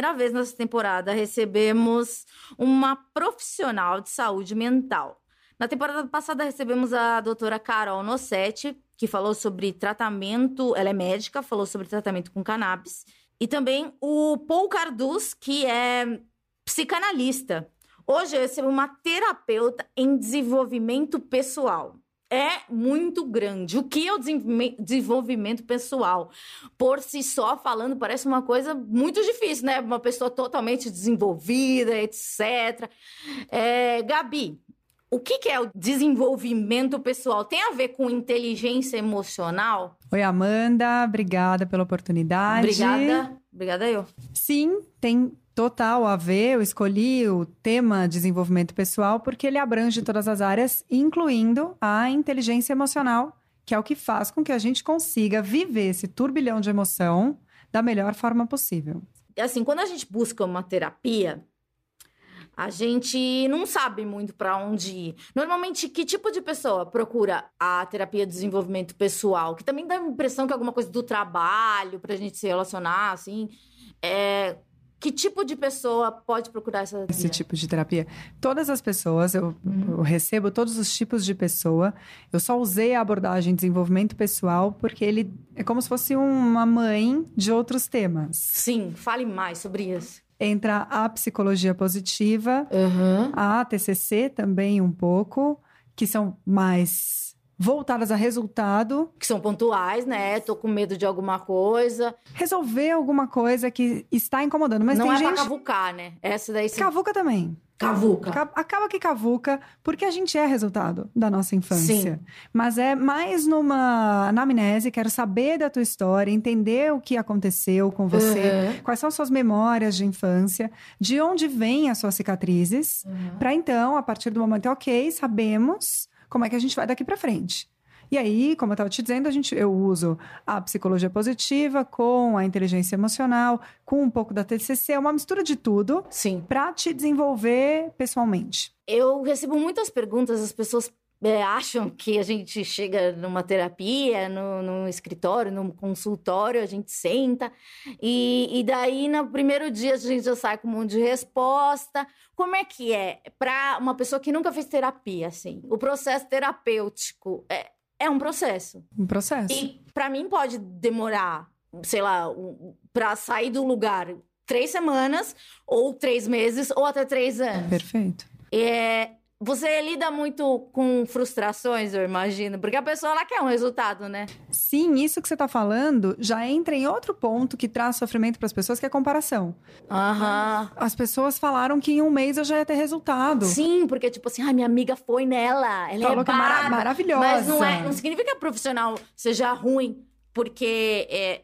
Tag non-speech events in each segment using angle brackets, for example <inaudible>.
primeira vez nessa temporada, recebemos uma profissional de saúde mental. Na temporada passada recebemos a doutora Carol Nossetti, que falou sobre tratamento, ela é médica, falou sobre tratamento com cannabis. E também o Paul Carduz, que é psicanalista. Hoje eu recebo uma terapeuta em desenvolvimento pessoal. É muito grande. O que é o desenvolvime- desenvolvimento pessoal? Por si só, falando, parece uma coisa muito difícil, né? Uma pessoa totalmente desenvolvida, etc. É, Gabi, o que, que é o desenvolvimento pessoal? Tem a ver com inteligência emocional? Oi, Amanda, obrigada pela oportunidade. Obrigada. Obrigada eu. Sim, tem total a ver. Eu escolhi o tema desenvolvimento pessoal porque ele abrange todas as áreas, incluindo a inteligência emocional, que é o que faz com que a gente consiga viver esse turbilhão de emoção da melhor forma possível. assim, quando a gente busca uma terapia, a gente não sabe muito para onde ir. Normalmente, que tipo de pessoa procura a terapia de desenvolvimento pessoal? Que também dá a impressão que é alguma coisa do trabalho, pra gente se relacionar, assim. É, que tipo de pessoa pode procurar essa terapia? Esse tipo de terapia. Todas as pessoas, eu, eu recebo todos os tipos de pessoa. Eu só usei a abordagem desenvolvimento pessoal porque ele é como se fosse uma mãe de outros temas. Sim, fale mais sobre isso. Entra a psicologia positiva, Uhum. a TCC também um pouco, que são mais voltadas a resultado, Que são pontuais, né? Tô com medo de alguma coisa. resolver alguma coisa que está incomodando. Mas não tem é gente pra cavucar, né? Essa daí... Você... cavuca também. Cavuca. Ca- Acaba que cavuca, porque a gente é resultado da nossa infância. Sim. Mas é mais numa anamnese, quero saber da tua história, entender o que aconteceu com você, Uhum. quais são suas memórias de infância, de onde vêm as suas cicatrizes, Uhum. para então, a partir do momento, ok, sabemos como é que a gente vai daqui para frente. E aí, como eu estava te dizendo, a gente, eu uso a psicologia positiva com a inteligência emocional, com um pouco da TCC, uma mistura de tudo Sim. para te desenvolver pessoalmente. Eu recebo muitas perguntas, as pessoas é, acham que a gente chega numa terapia, no, num escritório, num consultório, a gente senta, e, e daí no primeiro dia a gente já sai com um monte de resposta. Como é que é para uma pessoa que nunca fez terapia, assim? O processo terapêutico é, é um processo. Um processo. E para mim pode demorar, sei lá, um, para sair do lugar três semanas, ou três meses, ou até três anos. Perfeito. É, você lida muito com frustrações, eu imagino, porque a pessoa ela quer um resultado, né? Sim, isso que você está falando já entra em outro ponto que traz sofrimento para as pessoas, que é a comparação. Aham. As pessoas falaram que em um mês eu já ia ter resultado. Sim, porque tipo assim, ai, minha amiga foi nela, ela Falou é que é mara- maravilhosa. Mas não, é, não significa que a profissional seja ruim porque é,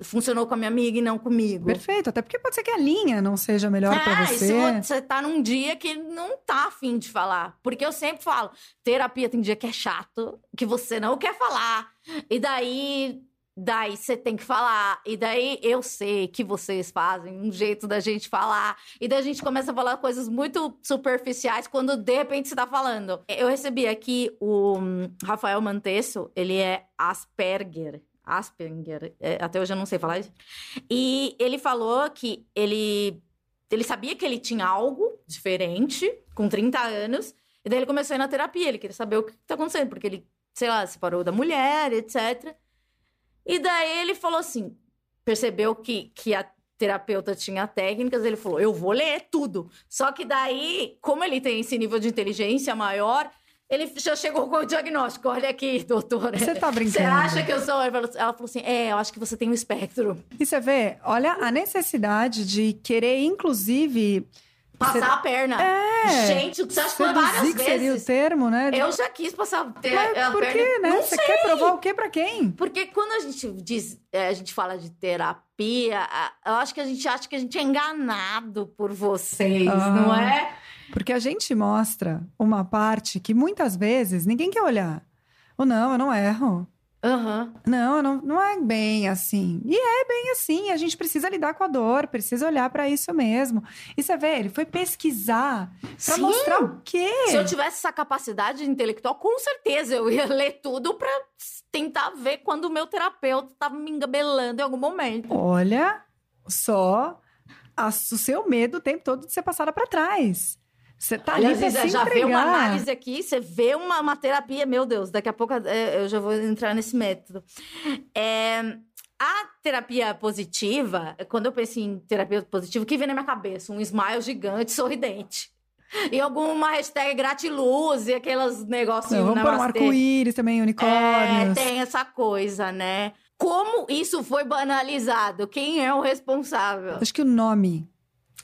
funcionou com a minha amiga e não comigo. Perfeito, até porque pode ser que a linha não seja melhor para Ah, você. se vo- você tá num dia que não tá afim de falar. Porque eu sempre falo, terapia tem dia que é chato, que você não quer falar. E daí, daí você tem que falar. E daí eu sei que vocês fazem um jeito da gente falar. E daí a gente começa a falar coisas muito superficiais quando de repente você tá falando. Eu recebi aqui o Rafael Mantesso, ele é Asperger. Asperger, é, até hoje eu não sei falar isso. E ele falou que ele ele sabia que ele tinha algo diferente com 30 anos, e daí ele começou a ir na terapia, ele queria saber o que tá acontecendo, porque ele, sei lá, separou da mulher, etc. E daí ele falou assim, percebeu que, que a terapeuta tinha técnicas, ele falou, eu vou ler tudo. Só que daí, como ele tem esse nível de inteligência maior, ele já chegou com o diagnóstico, olha aqui, doutora. Você tá brincando. Você acha que eu sou? Ela falou- ela falou assim, é, eu acho que você tem um espectro. E você vê, olha a necessidade de querer, inclusive. Passar a perna. É. Gente, você acha que foi várias que seria o vezes. termo, né? Eu já quis passar ter Mas a por perna. quê, né? Não Você sei. quer provar o quê pra quem? Porque quando a gente diz, é, a gente fala de terapia, eu acho que a gente acha que a gente é enganado por vocês, Ah. não é? Porque a gente mostra uma parte que muitas vezes ninguém quer olhar. Ou não, eu não erro. Aham. Não, não, não é bem assim. E é bem assim. A gente precisa lidar com a dor, precisa olhar para isso mesmo. E você vê, ele foi pesquisar para Sim. mostrar o quê? Se eu tivesse essa capacidade intelectual, com certeza eu ia ler tudo pra tentar ver quando o meu terapeuta tava me engabelando em algum momento. Olha só a- o seu medo o tempo todo de ser passada para trás. Você tá ali pra já, se já vê uma análise aqui, você vê uma, uma terapia, meu Deus, daqui a pouco é, eu já vou entrar nesse método. É, a terapia positiva, quando eu penso em terapia positiva, o que vem na minha cabeça? Um smile gigante, sorridente. E alguma hashtag gratiluz e aqueles negócios Não, vamos pôr um arco-íris também, É, unicórnios. tem essa coisa, né? Como isso foi banalizado? Quem é o responsável? Acho que o nome É.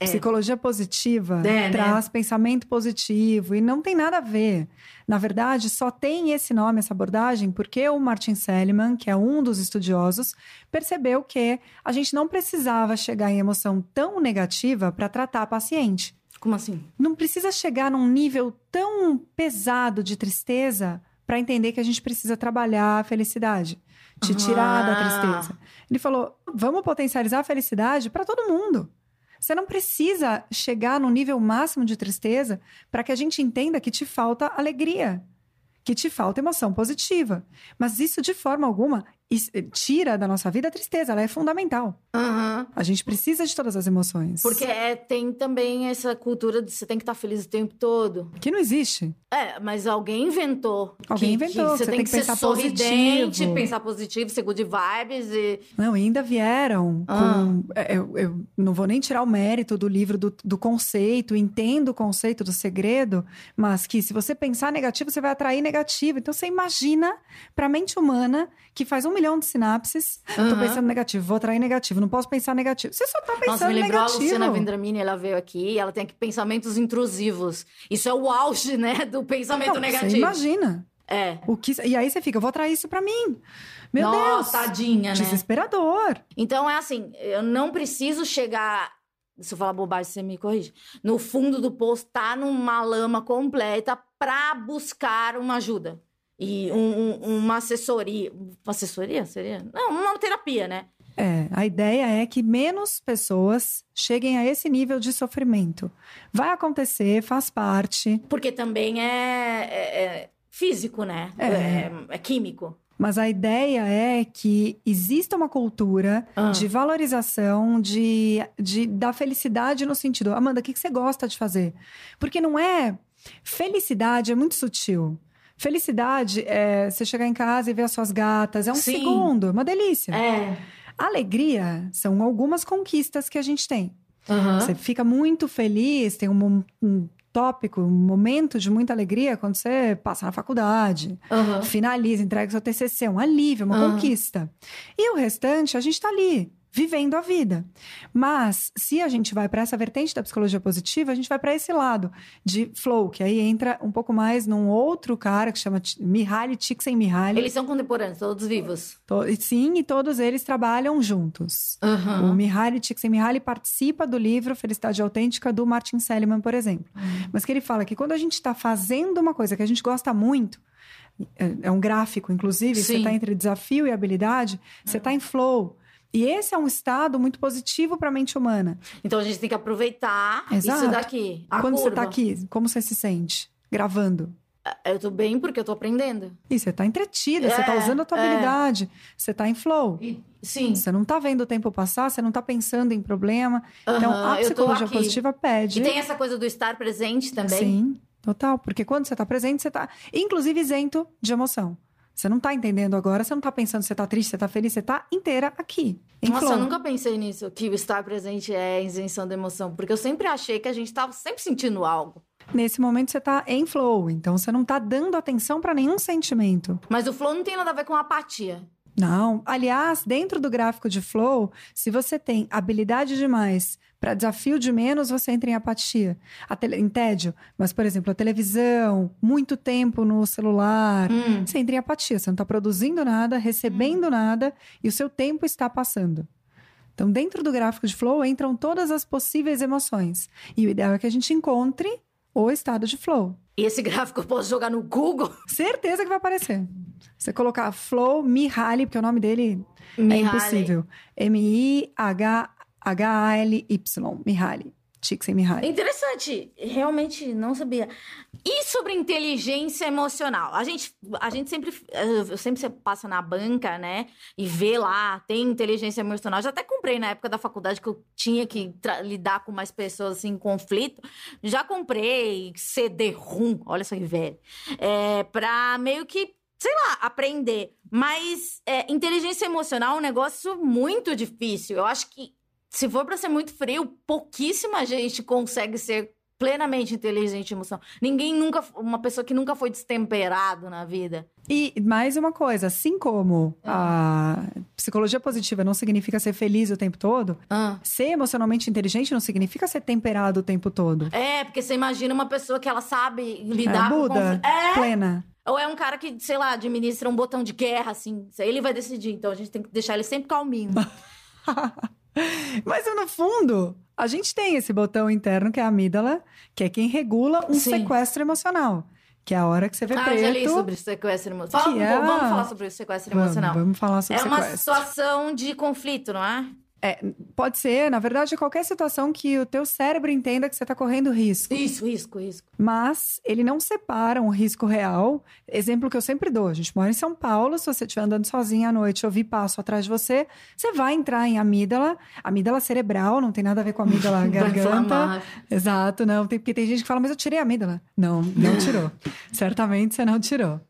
psicologia positiva É, né? traz pensamento positivo e não tem nada a ver. Na verdade, só tem esse nome, essa abordagem, porque o Martin Seligman, que é um dos estudiosos, percebeu que a gente não precisava chegar em emoção tão negativa para tratar a paciente. Como assim? Não precisa chegar num nível tão pesado de tristeza para entender que a gente precisa trabalhar a felicidade, te tirar da Ah. tristeza. Ele falou: vamos potencializar a felicidade para todo mundo. Você não precisa chegar no nível máximo de tristeza para que a gente entenda que te falta alegria, que te falta emoção positiva. Mas isso, de forma alguma, tira da nossa vida a tristeza, ela é fundamental. Aham. A gente precisa de todas as emoções. Porque é, tem também essa cultura de você tem que estar feliz o tempo todo. Que não existe. É, mas alguém inventou. Alguém que- inventou, Que você, tem, que, pensar ser sorridente, positivo. pensar positivo, ser good vibes e. Não, ainda vieram Ah. com. é, Eu, eu não vou nem tirar o mérito do livro do, do conceito, entendo o conceito do segredo, mas que se você pensar negativo, você vai atrair negativo. Então você imagina para a mente humana que faz um milhão de sinapses. Tô Aham. pensando negativo, vou atrair negativo, não posso pensar negativo. Você só tá pensando Nossa, me lembrou negativo. a Luciana Vendramini, ela veio aqui, ela tem aqui pensamentos intrusivos. Isso é o auge, né, do pensamento Não, negativo. Você imagina. É. O que, e aí você fica, eu vou atrair isso para mim. Meu Nossa, Deus. tadinha, né? Desesperador. Então é assim, eu não preciso chegar. Se eu falar bobagem, você me corrige. No fundo do poço, tá numa lama completa pra buscar uma ajuda. E um- um- uma assessoria. Uma assessoria? Seria? Não, uma terapia, né? É, a ideia é que menos pessoas cheguem a esse nível de sofrimento. Vai acontecer, faz parte, Porque também é, é- é físico, né? É. É, é químico. mas a ideia é que exista uma cultura Ah. de valorização de, de- da felicidade no sentido, Amanda, o que, que você gosta de fazer? Porque não é. Felicidade é muito sutil. Felicidade é você chegar em casa e ver as suas gatas, é um Sim. segundo, uma delícia. É. Alegria são algumas conquistas que a gente tem. Aham. Você fica muito feliz, tem um, um tópico, um momento de muita alegria quando você passa na faculdade, Aham. finaliza, entrega seu TCC, um alívio, uma Aham. conquista. E o restante, a gente tá ali, vivendo a vida. Mas, se a gente vai para essa vertente da psicologia positiva, a gente vai para esse lado de flow, que aí entra um pouco mais num outro cara que chama Mihaly Csikszentmihalyi. Eles são contemporâneos, todos vivos. Sim, e todos eles trabalham juntos. O Aham. Mihaly Csikszentmihalyi participa do livro Felicidade Autêntica do Martin Seligman, por exemplo. Mas que ele fala que quando a gente está fazendo uma coisa que a gente gosta muito, é, é um gráfico, inclusive, você Sim. está entre desafio e habilidade, você está em flow. E esse é um estado muito positivo para a mente humana. Então a gente tem que aproveitar Exato. isso daqui. A quando você curva. está aqui, como você se sente? Gravando. Eu tô bem porque eu tô aprendendo. E você está entretida, você está É, usando a tua é. habilidade, você está em flow. E- Sim. Você não está vendo o tempo passar, você não está pensando em problema. Então, a psicologia positiva pede. E tem essa coisa do estar presente também. Sim, total. Porque quando você tá presente, você tá, inclusive, isento de emoção. Você não tá entendendo agora, você não tá pensando se você tá triste, se você tá feliz, você tá inteira aqui. Em Nossa, flow. eu nunca pensei nisso, que o estar presente é isenção da emoção. Porque eu sempre achei que a gente tava sempre sentindo algo. Nesse momento você tá em flow, então você não tá dando atenção pra nenhum sentimento. Mas o flow não tem nada a ver com apatia. Não. Aliás, dentro do gráfico de flow, se você tem habilidade demais para desafio de menos, você entra em apatia, tele- em tédio. Mas, por exemplo, a televisão, muito tempo no celular, Hum. Você entra em apatia, você não está produzindo nada, recebendo nada e o seu tempo está passando. Então, dentro do gráfico de flow entram todas as possíveis emoções. E o ideal é que a gente encontre o estado de flow. E esse gráfico eu posso jogar no Google? <laughs> Certeza que vai aparecer. Você colocar Flow Mihaly, porque o nome dele é Mihaly. impossível. M-I-H-H-A-L-Y. Mihaly. Csikszentmihalyi. Interessante, realmente não sabia. E sobre inteligência emocional? A gente, a gente sempre, eu sempre você passa na banca, né? E vê lá, tem inteligência emocional. Já até comprei na época da faculdade que eu tinha que lidar com mais pessoas assim, em conflito. Já comprei CD-ROM, olha só que velho. É, pra meio que sei lá, aprender. Mas é, inteligência emocional é um negócio muito difícil. Eu acho que se for pra ser muito frio, pouquíssima gente consegue ser plenamente inteligente emocional. Ninguém nunca, uma pessoa que nunca foi destemperado na vida. E mais uma coisa, assim como a psicologia positiva não significa ser feliz o tempo todo, Ah. ser emocionalmente inteligente não significa ser temperado o tempo todo. É, porque você imagina uma pessoa que ela sabe É, lidar com Buda, conflito. É, plena. ou é um cara que, sei lá, administra um botão de guerra, assim. Ele vai decidir, então a gente tem que deixar ele sempre calminho. <laughs> <laughs> Mas no fundo, a gente tem esse botão interno que é a amígdala, que é quem regula um Sim. sequestro emocional. Que é a hora que você vê ah, preto. já li sobre sequestro emocional. Fala, é- Vamos falar sobre o sequestro Vamos, emocional. vamos falar sobre É uma sequestro. situação de conflito, não é? Pode ser, na verdade, qualquer situação que o teu cérebro entenda que você está correndo risco. Isso, risco, risco. Mas ele não separa um risco real. Exemplo que eu sempre dou: a gente mora em São Paulo. Se você estiver andando sozinha à noite e ouvir passo atrás de você, você vai entrar em amígdala, amígdala cerebral, não tem nada a ver com amígdala <laughs> garganta. Exato, não. Tem, porque tem gente que fala, mas eu tirei a amígdala. Não, não tirou. <laughs> Certamente você não tirou.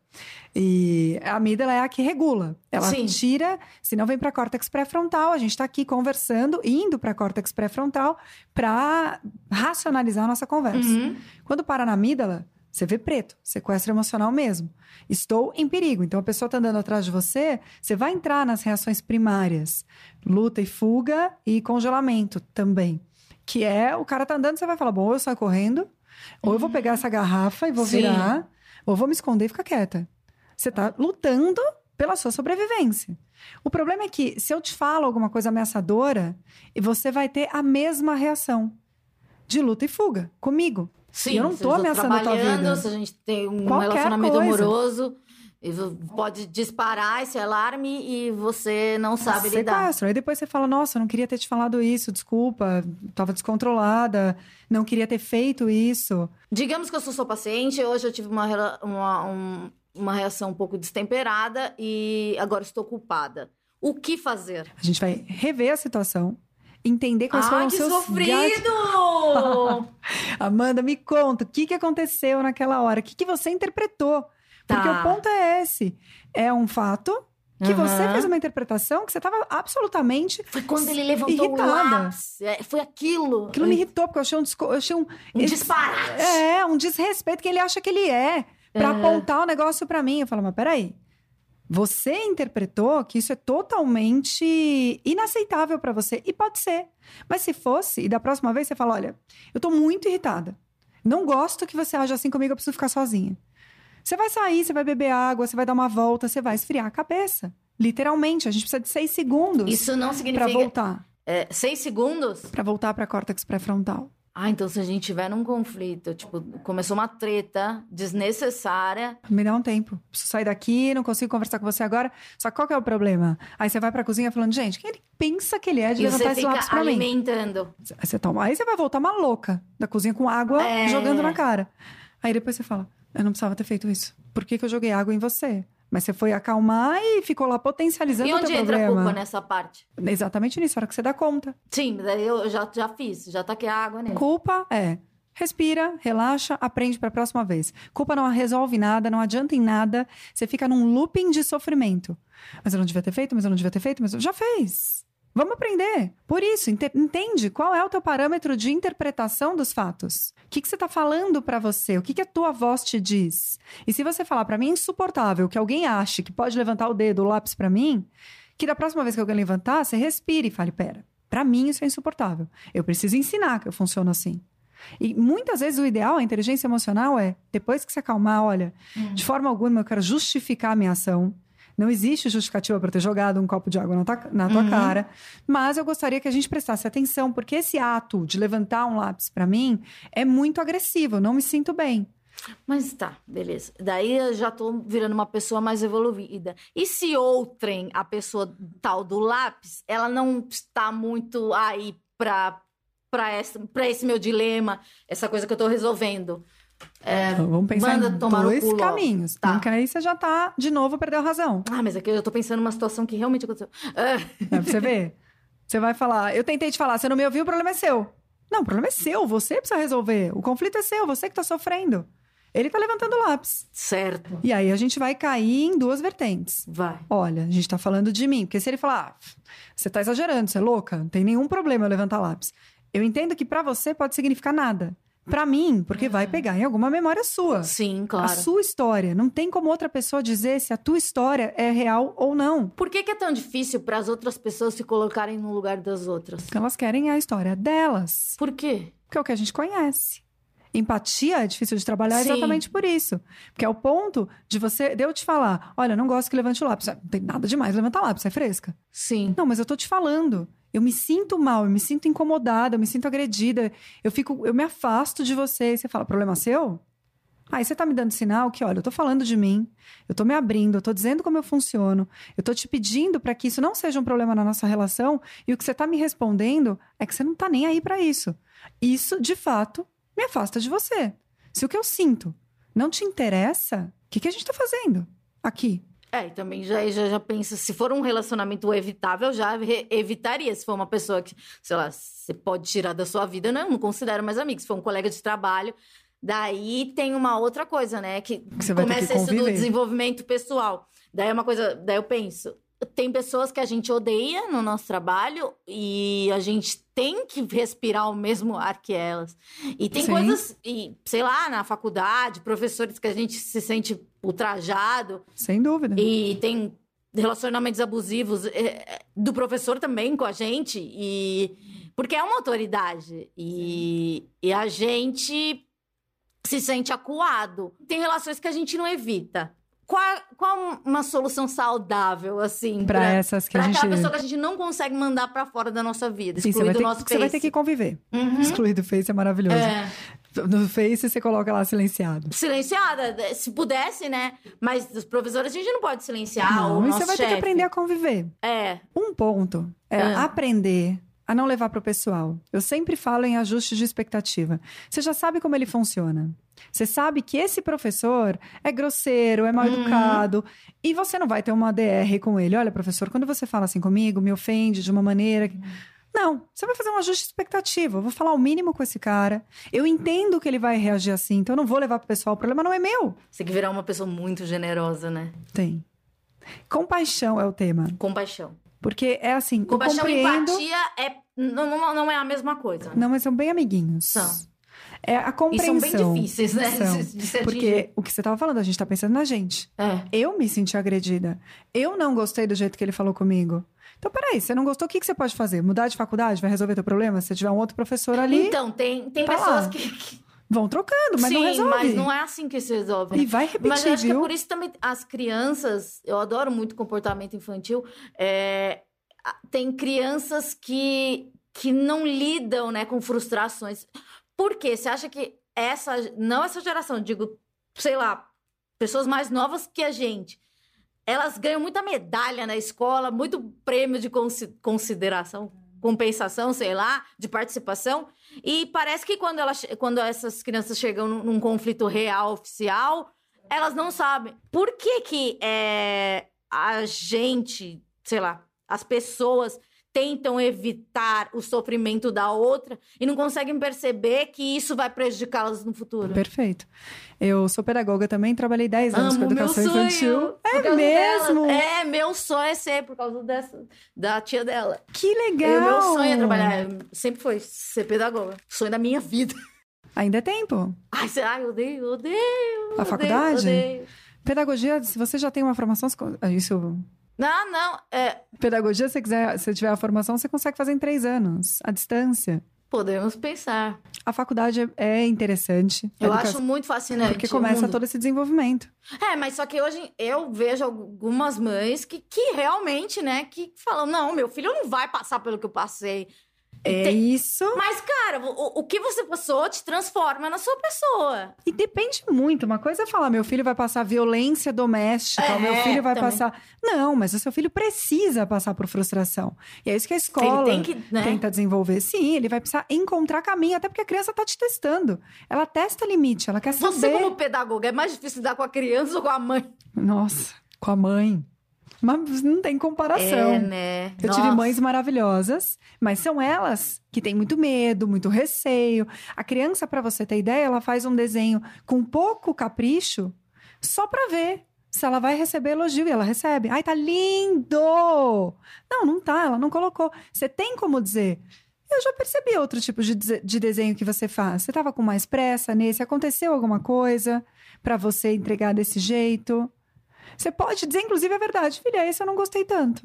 E a amígdala é a que regula. Ela Sim. tira, se não vem para córtex pré-frontal, a gente está aqui conversando, indo para córtex pré-frontal para racionalizar a nossa conversa. Uhum. Quando para na amígdala, você vê preto, sequestro emocional mesmo. Estou em perigo. Então a pessoa está andando atrás de você, você vai entrar nas reações primárias, luta e fuga e congelamento também. Que é o cara tá andando, você vai falar: bom, ou eu saio correndo, ou eu vou pegar essa garrafa e vou Sim. virar, ou vou me esconder e ficar quieta. Você tá lutando pela sua sobrevivência. O problema é que se eu te falo alguma coisa ameaçadora, você vai ter a mesma reação de luta e fuga comigo. Sim, Eu não eu ameaçando a tua vida. Se a gente tem um Qualquer relacionamento coisa. amoroso, pode disparar esse alarme e você não sabe lidar. Sequestro. Aí depois você fala, nossa, eu não queria ter te falado isso, desculpa, tava descontrolada, não queria ter feito isso. Digamos que eu sou sua paciente, hoje eu tive uma, uma, um- uma reação um pouco destemperada e agora estou culpada. O que fazer? A gente vai rever a situação, entender quais foram Ai, os que seus sofrido! gatos. <laughs> Amanda, me conta, o que, que aconteceu naquela hora? O que, que você interpretou? Porque Tá. o ponto é esse. É um fato que Aham. você fez uma interpretação que você estava absolutamente... Foi quando ele levantou Irritada. o lápis. É, foi aquilo. Aquilo me irritou, porque eu achei um... desco- Eu achei um, Um disparate. É, um desrespeito que ele acha que ele é. Pra apontar o negócio pra mim. Eu falo, mas peraí. Você interpretou que isso é totalmente inaceitável pra você. E pode ser. Mas se fosse, e da próxima vez você fala: olha, eu tô muito irritada. Não gosto que você haja assim comigo, eu preciso ficar sozinha. Você vai sair, você vai beber água, você vai dar uma volta, você vai esfriar a cabeça. Literalmente, a gente precisa de seis segundos Isso não pra significa. voltar. É, seis segundos? Pra voltar pra córtex pré-frontal. Ah, então se a gente tiver num conflito, tipo, começou uma treta desnecessária. Me dá um tempo. Preciso sair daqui, não consigo conversar com você agora. Só qual que é o problema? Aí você vai pra cozinha falando, gente, quem ele pensa que ele é de E levantar você esse lápis pra mim? alimentando. Aí você toma. Aí você vai voltar uma louca da cozinha com água É. jogando na cara. Aí depois você fala, eu não precisava ter feito isso. Por que, que eu joguei água em você? Mas você foi acalmar e ficou lá potencializando E o onde teu entra a problema. culpa nessa parte? Exatamente nisso, a hora que você dá conta. Sim, eu já, já fiz, já taquei a água nele. Culpa é respira, relaxa, aprende para a próxima vez. Culpa não resolve nada, não adianta em nada. Você fica num looping de sofrimento. Mas eu não devia ter feito, mas eu não devia ter feito, mas eu já fez. Vamos aprender. Por isso, ente- entende qual é o teu parâmetro de interpretação dos fatos. O que, que você está falando para você? O que, que a tua voz te diz? E se você falar para mim é insuportável que alguém ache que pode levantar o dedo, o lápis para mim, que da próxima vez que alguém levantar, você respire e fale: pera, para mim isso é insuportável. Eu preciso ensinar que eu funciono assim. E muitas vezes o ideal, a inteligência emocional é, depois que se acalmar, olha, de forma alguma eu quero justificar a minha ação. Não existe justificativa para ter jogado um copo de água na tua, na tua Uhum. cara. Mas eu gostaria que a gente prestasse atenção, porque esse ato de levantar um lápis para mim é muito agressivo. Eu não me sinto bem. Mas tá, beleza. Daí eu já tô virando uma pessoa mais evoluída. E se outrem, a pessoa tal do lápis, ela não está muito aí pra, pra, essa, pra esse meu dilema, essa coisa que eu tô resolvendo. É, Então, vamos pensar manda em tomar dois logo. caminhos. Tá. Porque aí você já tá, de novo, perdeu a razão. Ah, mas aqui eu tô pensando numa situação que realmente aconteceu. Ah, Né? Pra você ver. Você vai falar, eu tentei te falar, você não me ouviu, o problema é seu. Não, o problema é seu, você precisa resolver. O conflito é seu, você que tá sofrendo. Ele tá levantando o lápis. certo. E aí a gente vai cair em duas vertentes. Vai. Olha, a gente tá falando de mim. Porque se ele falar, ah, você tá exagerando, você é louca, não tem nenhum problema eu levantar lápis. Eu entendo que pra você pode significar nada. Pra mim, porque vai pegar em alguma memória sua. Sim, A claro. sua história. Não tem como outra pessoa dizer se a tua história é real ou não. Por que, que é tão difícil para as outras pessoas se colocarem no lugar das outras? Porque elas querem a história delas. Por quê? que é o que a gente conhece. Empatia é difícil de trabalhar Sim. exatamente por isso. Porque é o ponto de você, de eu te falar, olha, eu não gosto que levante o lápis. Ah, Não tem nada demais levantar lápis, é fresca. Sim. Não, mas eu tô te falando. Eu me sinto mal, eu me sinto incomodada, eu me sinto agredida. Eu fico, eu me afasto de você. E você fala, problema seu? Aí você tá me dando sinal que, olha, eu tô falando de mim, eu tô me abrindo, eu tô dizendo como eu funciono, eu tô te pedindo para que isso não seja um problema na nossa relação, e o que você tá me respondendo é que você não tá nem aí para isso. Isso, de fato, me afasta de você. Se o que eu sinto não te interessa, o que, que a gente tá fazendo aqui? É, e também já, já, já pensa, se for um relacionamento evitável, já evitaria. Se for uma pessoa que, sei lá, você pode tirar da sua vida, não, não considero mais amigo. Se for um colega de trabalho, daí tem uma outra coisa, né? Que, Que você vai ter que começa isso do desenvolvimento pessoal. Daí é uma coisa, daí eu penso, tem pessoas que a gente odeia no nosso trabalho e a gente tem que respirar o mesmo ar que elas. E tem Sim. coisas, e, sei lá, na faculdade, professores que a gente se sente ultrajado. Sem dúvida. E tem relacionamentos abusivos é, do professor também com a gente. E porque é uma autoridade. E, e a gente se sente acuado. Tem relações que a gente não evita. Qual, qual uma solução saudável, assim, Pra essas que pra a gente. aquela pessoa que a gente não consegue mandar pra fora da nossa vida, excluir do ter, nosso você vai ter Face. que conviver. Uhum. Excluir do Face é maravilhoso. É. No Face você coloca lá silenciado. Silenciada, se pudesse, né? Mas os professores a gente não pode silenciar. não, o e você vai ter que chefe. aprender a conviver. É, Um ponto é Ah. aprender a não levar para o pessoal. Eu sempre falo em ajuste de expectativa. Você já sabe como ele funciona. Você sabe que esse professor é grosseiro, é mal Uhum. educado, e você não vai ter uma DR com ele. Olha, professor, quando você fala assim comigo, me ofende de uma maneira. que-" Não, você vai fazer um ajuste de expectativa. Eu vou falar o mínimo com esse cara. Eu entendo que ele vai reagir assim, então eu não vou levar pro pessoal. O problema não é meu. você tem que virar uma pessoa muito generosa, né? Tem. Compaixão é o tema. Compaixão. Porque é assim, Compaixão eu e compreendo... empatia é, não, não, não é a mesma coisa. né? Não, mas são bem amiguinhos. São. É a E compreensão. são bem difíceis, né? São. Porque o que você estava falando, a gente tá pensando na gente. É. Eu me senti agredida. Eu não gostei do jeito que ele falou comigo. Então, peraí, você não gostou, o que, que você pode fazer? Mudar de faculdade? Vai resolver teu problema? Se tiver um outro professor ali, Então, tem, tem Tá pessoas que. que- vão trocando, mas Sim, não resolve. mas não é assim que se resolve. E vai repetir, Mas eu acho que é viu? por isso também as crianças, eu adoro muito comportamento infantil. é, tem crianças que, que não lidam né, com frustrações. Por quê? Você acha que essa, não essa geração, digo, sei lá, pessoas mais novas que a gente, elas ganham muita medalha na escola, muito prêmio de consi- consideração, compensação, sei lá, de participação. E parece que quando, che- quando essas crianças chegam num, num conflito real, oficial, elas não sabem. Por que que é, a gente, sei lá, as pessoas tentam evitar o sofrimento da outra e não conseguem perceber que isso vai prejudicá-las no futuro? Perfeito. Eu sou pedagoga também, trabalhei 10 anos com Amo meu educação sonho. infantil. É mesmo? dela. É, meu sonho é ser por causa dessa, da tia dela. Que legal! E meu sonho é trabalhar, sempre foi ser pedagoga. Sonho da minha vida. <laughs> Ainda é tempo. Ai, eu odeio, odeio. A odeio, faculdade? odeio. Pedagogia, se você já tem uma formação, isso Não, não, é, Pedagogia, se você quiser, se tiver a formação, você consegue fazer em três anos, à distância. Podemos pensar. A faculdade é- interessante. Eu acho muito fascinante. Porque começa todo esse desenvolvimento. É, mas só que hoje eu vejo algumas mães que, que realmente, né, que falam: não, meu filho não vai passar pelo que eu passei. É Tem- isso. Mas, cara, o, o que você passou te transforma na sua pessoa. E depende muito. Uma coisa é falar, meu filho vai passar violência doméstica, É, o meu filho vai também. passar. Não, mas o seu filho precisa passar por frustração. E é isso que a escola tem que, né? tenta desenvolver. Sim, ele vai precisar encontrar caminho, até porque a criança tá te testando. Ela testa limite, ela quer Você, saber. como pedagoga, é mais difícil lidar com a criança ou com a mãe? Nossa, com a mãe. Mas não tem comparação. É, né? Eu tive Nossa. mães maravilhosas, mas são elas que têm muito medo, muito receio. A criança, para você ter ideia, ela faz um desenho com pouco capricho só para ver se ela vai receber elogio e ela recebe. Ai, tá lindo! Não, não tá, ela não colocou. Você tem como dizer. Eu já percebi outro tipo de, de desenho que você faz. Você estava com mais pressa nesse? Aconteceu alguma coisa para você entregar desse jeito? Você pode dizer, inclusive, a verdade. Filha, esse eu não gostei tanto.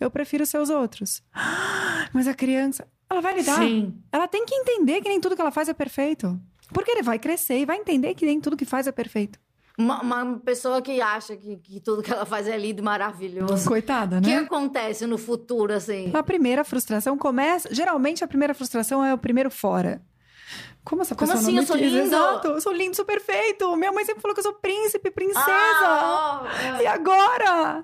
Eu prefiro seus outros. <gasps> Mas a criança, ela vai lidar. Sim. Ela tem que entender que nem tudo que ela faz é perfeito. Porque ele vai crescer e vai entender que nem tudo que faz é perfeito. Uma, uma pessoa que acha que, que tudo que ela faz é lindo e maravilhoso. Coitada, O que né? acontece no futuro, assim? A primeira frustração começa. Geralmente a primeira frustração é o primeiro fora. Como essa Como pessoa assim? não me Eu sou quis? lindo? Exato, eu sou lindo, sou perfeito. Minha mãe sempre falou que eu sou príncipe, princesa. Ah, E agora?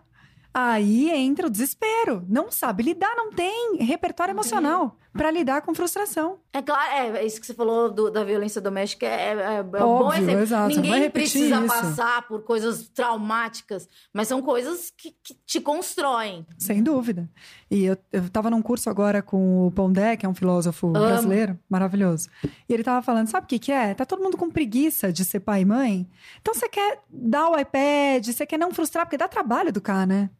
Aí entra o desespero. Não sabe lidar, não tem repertório emocional para lidar com frustração. É claro, é, é isso que você falou do- da violência doméstica é, é, é um bom Óbvio, exemplo. exato, Ninguém precisa isso. passar por coisas traumáticas, mas são coisas que, que te constroem. Sem dúvida. E eu, eu tava num curso agora com o Pondé, que é um filósofo brasileiro, maravilhoso. E ele tava falando, sabe o que que é? Tá todo mundo com preguiça de ser pai e mãe. Então você quer dar o iPad, você quer não frustrar, porque dá trabalho educar, né?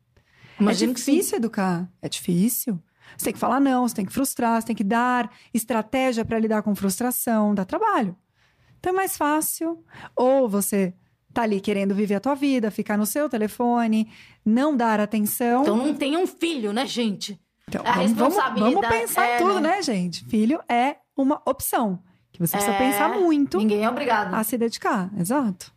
Imagino é que sim. difícil educar. É difícil. Você tem que falar não, você tem que frustrar, você tem que dar estratégia para lidar com frustração, dá trabalho. Então é mais fácil. Ou você tá ali querendo viver a tua vida, ficar no seu telefone, não dar atenção. Então não tem um filho, né, gente? Então, a vamos, responsabilidade vamos pensar é, tudo, né? né, gente? Filho é uma opção. Que você precisa É, pensar muito Ninguém é obrigado. a se dedicar. Exato.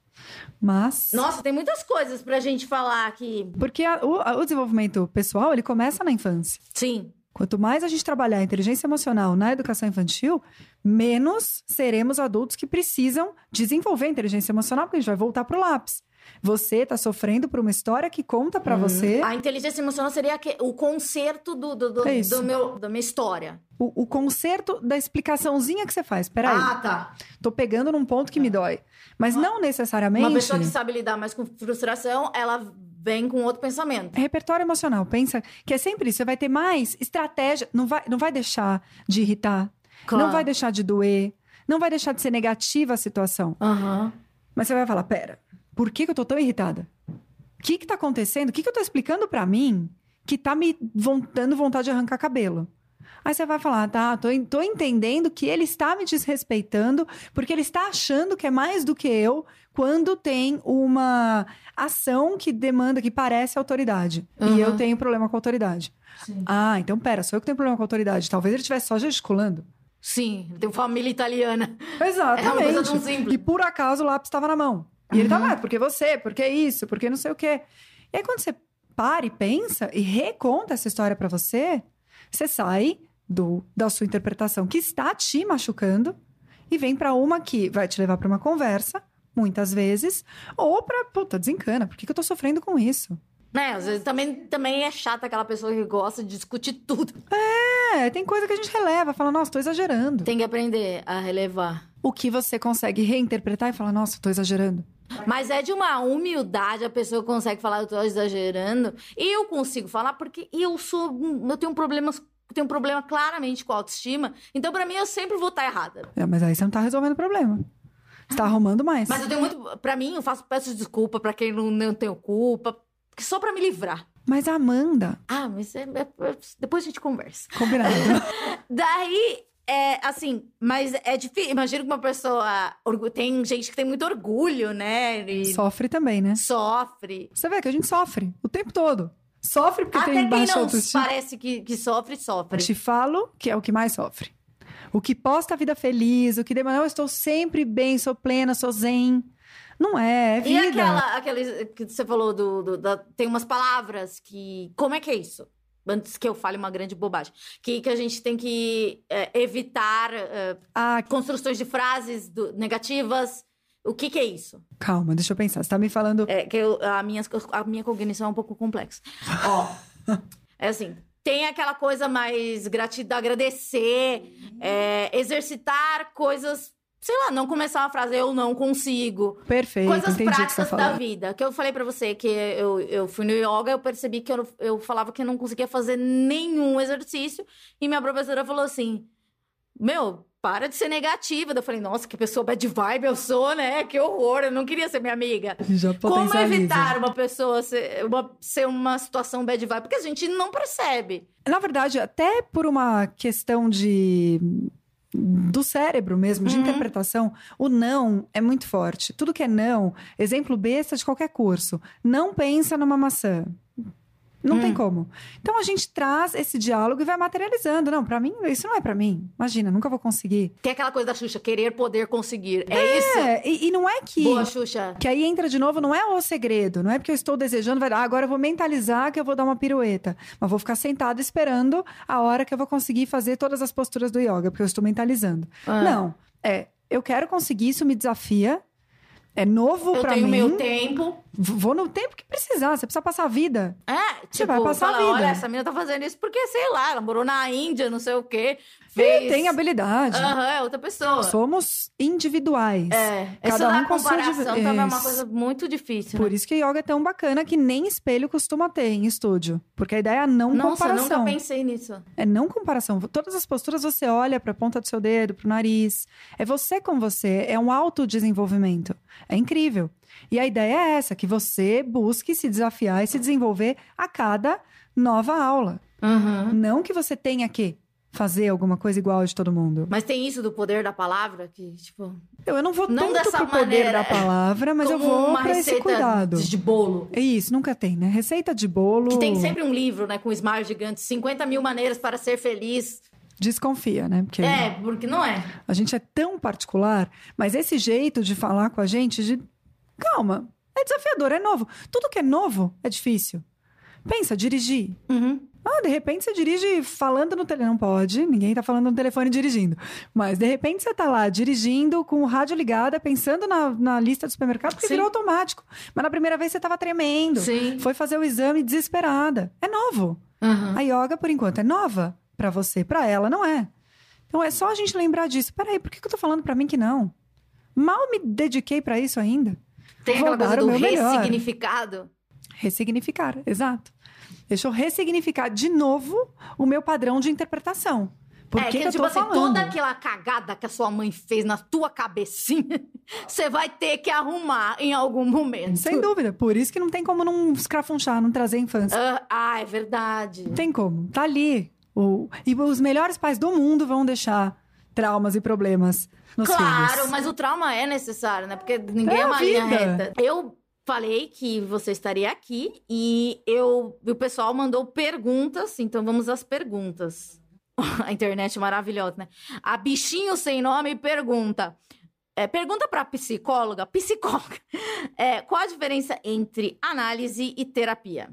Mas. Nossa, tem muitas coisas pra gente falar aqui. Porque a- o, a- o desenvolvimento pessoal, ele começa na infância. Sim. Quanto mais a gente trabalhar a inteligência emocional na educação infantil, menos seremos adultos que precisam desenvolver a inteligência emocional, porque a gente vai voltar pro lápis. Você está sofrendo por uma história que conta para você A inteligência emocional seria o conserto do, do, do, É do meu, da minha história. o, o conserto da explicaçãozinha que você faz. Peraí, Ah, tá. tô pegando num ponto que me dói. Mas não necessariamente. Uma pessoa que sabe lidar mais com frustração, ela vem com outro pensamento. Repertório emocional, pensa que é sempre isso. Você vai ter mais estratégia. Não vai, não vai deixar de irritar. Claro. Não vai deixar de doer. Não vai deixar de ser negativa a situação. Aham. Mas você vai falar: pera, por que, que eu tô tão irritada? O que que tá acontecendo? O que que eu tô explicando pra mim que tá me dando vontade de arrancar cabelo? Aí você vai falar, tá, tô, tô entendendo que ele está me desrespeitando porque ele está achando que é mais do que eu quando tem uma ação que demanda, que parece autoridade. E Uhum. eu tenho problema com autoridade. Sim. Ah, então pera, sou eu que tenho problema com autoridade. Talvez ele estivesse só gesticulando. Sim, tem família italiana. Exatamente. É uma coisa tão simples. E por acaso o lápis estava na mão. E ele Uhum. tava, ah, porque você, porque isso, porque não sei o quê. E aí quando você para e pensa e reconta essa história pra você, você sai do da sua interpretação que está te machucando e vem pra uma que vai te levar pra uma conversa, muitas vezes, ou pra, puta, desencana, por que, que eu tô sofrendo com isso? Né, às vezes também, também é chata aquela pessoa que gosta de discutir tudo. É, tem coisa que a gente releva, fala, nossa, tô exagerando. Tem que aprender a relevar. O que você consegue reinterpretar e falar, nossa, tô exagerando. Mas é de uma humildade a pessoa consegue falar, eu tô exagerando. Eu consigo falar porque eu sou. Eu tenho problemas. eu Tenho um problema claramente com a autoestima. Então, pra mim, eu sempre vou estar errada. É, mas aí você não tá resolvendo o problema. Você tá arrumando mais. Mas eu tenho muito. Pra mim, eu faço peço desculpa pra quem não, não tenho culpa. Só pra me livrar. Mas a Amanda, Ah, mas é- é- é- depois a gente conversa. combinado. <laughs> Daí, é assim, mas é difícil. Imagina que uma pessoa. Tem gente que tem muito orgulho, né? E sofre também, né? sofre. Você vê que a gente sofre o tempo todo. Sofre porque Até tem baixa autoestima. parece que, que sofre, sofre. Te falo que é o que mais sofre. O que posta a vida feliz, o que demanda, eu estou sempre bem, sou plena, sou zen. Não é, é E vida. aquela, aquele que você falou do, do- da- tem umas palavras que. Como é que é isso? Antes que eu fale uma grande bobagem. Que, que a gente tem que é, evitar é, Ah, construções de frases do- negativas. O que, que é isso? calma, deixa eu pensar. Você tá me falando. É que eu- a, minha, a minha cognição é um pouco complexa. Ó, <laughs> é assim. Tem aquela coisa mais gratidão, agradecer, é, exercitar coisas, sei lá, não começar uma frase eu não consigo. Perfeito, coisas você práticas da vida. Que eu falei pra você que eu, eu fui no yoga, eu percebi que eu, eu falava que eu não conseguia fazer nenhum exercício. E minha professora falou assim: Meu, para de ser negativa. Eu falei, nossa, que pessoa bad vibe eu sou, né? Que horror, eu não queria ser minha amiga. Já Como evitar uma pessoa ser uma, ser uma situação bad vibe? Porque a gente não percebe. Na verdade, até por uma questão de do cérebro mesmo, de Uhum. interpretação, o não é muito forte. Tudo que é não, exemplo besta de qualquer curso, não pensa numa maçã. Não Hum. tem como. Então a gente traz esse diálogo e vai materializando. Não, pra mim, isso não é pra mim. Imagina, nunca vou conseguir. Tem aquela coisa da Xuxa, querer, poder, conseguir. É, isso? É, e, e não é que Boa, Xuxa. que aí entra de novo, não é o segredo, não é porque eu estou desejando, vai dar, ah, agora eu vou mentalizar que eu vou dar uma pirueta. Mas vou ficar sentado esperando a hora que eu vou conseguir fazer todas as posturas do yoga, porque eu estou mentalizando. Ah. Não, é, eu quero conseguir, isso me desafia. É novo Eu pra tenho mim. meu tempo. Vou no tempo que precisar, você precisa passar a vida. É, tipo, vai passar a fala, vida. olha, essa menina tá fazendo isso porque, sei lá, ela morou na Índia, não sei o quê. E Fez... tem habilidade. Aham, é outra pessoa. Somos individuais. É, Cada essa um com sua comparação div- também é uma Isso. coisa muito difícil, Por né? isso que yoga é tão bacana que nem espelho costuma ter em estúdio. Porque a ideia é a não Nossa, comparação. nunca pensei nisso. É não comparação. Todas as posturas você olha para a ponta do seu dedo, para o nariz. É você com você. É um autodesenvolvimento. É incrível. E a ideia é essa: que você busque se desafiar e se desenvolver a cada nova aula. Não que você tenha que fazer alguma coisa igual de todo mundo. Mas tem isso do poder da palavra, que, tipo, Eu, eu não vou Não tanto pro poder da palavra, mas eu vou para esse cuidado. de bolo. É isso, nunca tem, né? Receita de bolo. Que tem sempre um livro, né, com smile gigante, 50 mil maneiras para ser feliz. Desconfia, né? Porque É, porque não é. A gente é tão particular, mas esse jeito de falar com a gente, de calma, é desafiador, é novo. Tudo que é novo é difícil. Pensa, dirigir. Uhum. Ah, de repente você dirige falando no telefone. Não pode, ninguém tá falando no telefone dirigindo. Mas de repente você tá lá dirigindo com o rádio ligado, pensando na, na lista do supermercado, porque Sim. virou automático. Mas na primeira vez você tava tremendo. Sim. Foi fazer o exame desesperada. É novo. Uhum. A yoga, por enquanto, é nova pra você, pra ela não é. Então é só a gente lembrar disso. Peraí, por que que eu tô falando pra mim que não? Mal me dediquei pra isso ainda. Tem Vou aquela coisa do melhor. ressignificado. Ressignificar, exato. Deixa eu ressignificar de novo o meu padrão de interpretação. Por é que, que, eu tipo assim, falando? toda aquela cagada que a sua mãe fez na tua cabecinha, <laughs> você vai ter que arrumar em algum momento. Sem dúvida. Por isso que não tem como não escrafunchar, não trazer a infância. Ah, ah, é verdade. Não tem como. Tá ali. O... E os melhores pais do mundo vão deixar traumas e problemas nos Claro, filhos. mas o trauma é necessário, né? Porque ninguém É é uma linha vida. reta. Eu falei que você estaria aqui e eu o pessoal mandou perguntas, então vamos às perguntas. <laughs> A internet maravilhosa, né? A bichinho sem nome pergunta. é, pergunta para psicóloga, psicóloga, <laughs> é, qual a diferença entre análise e terapia?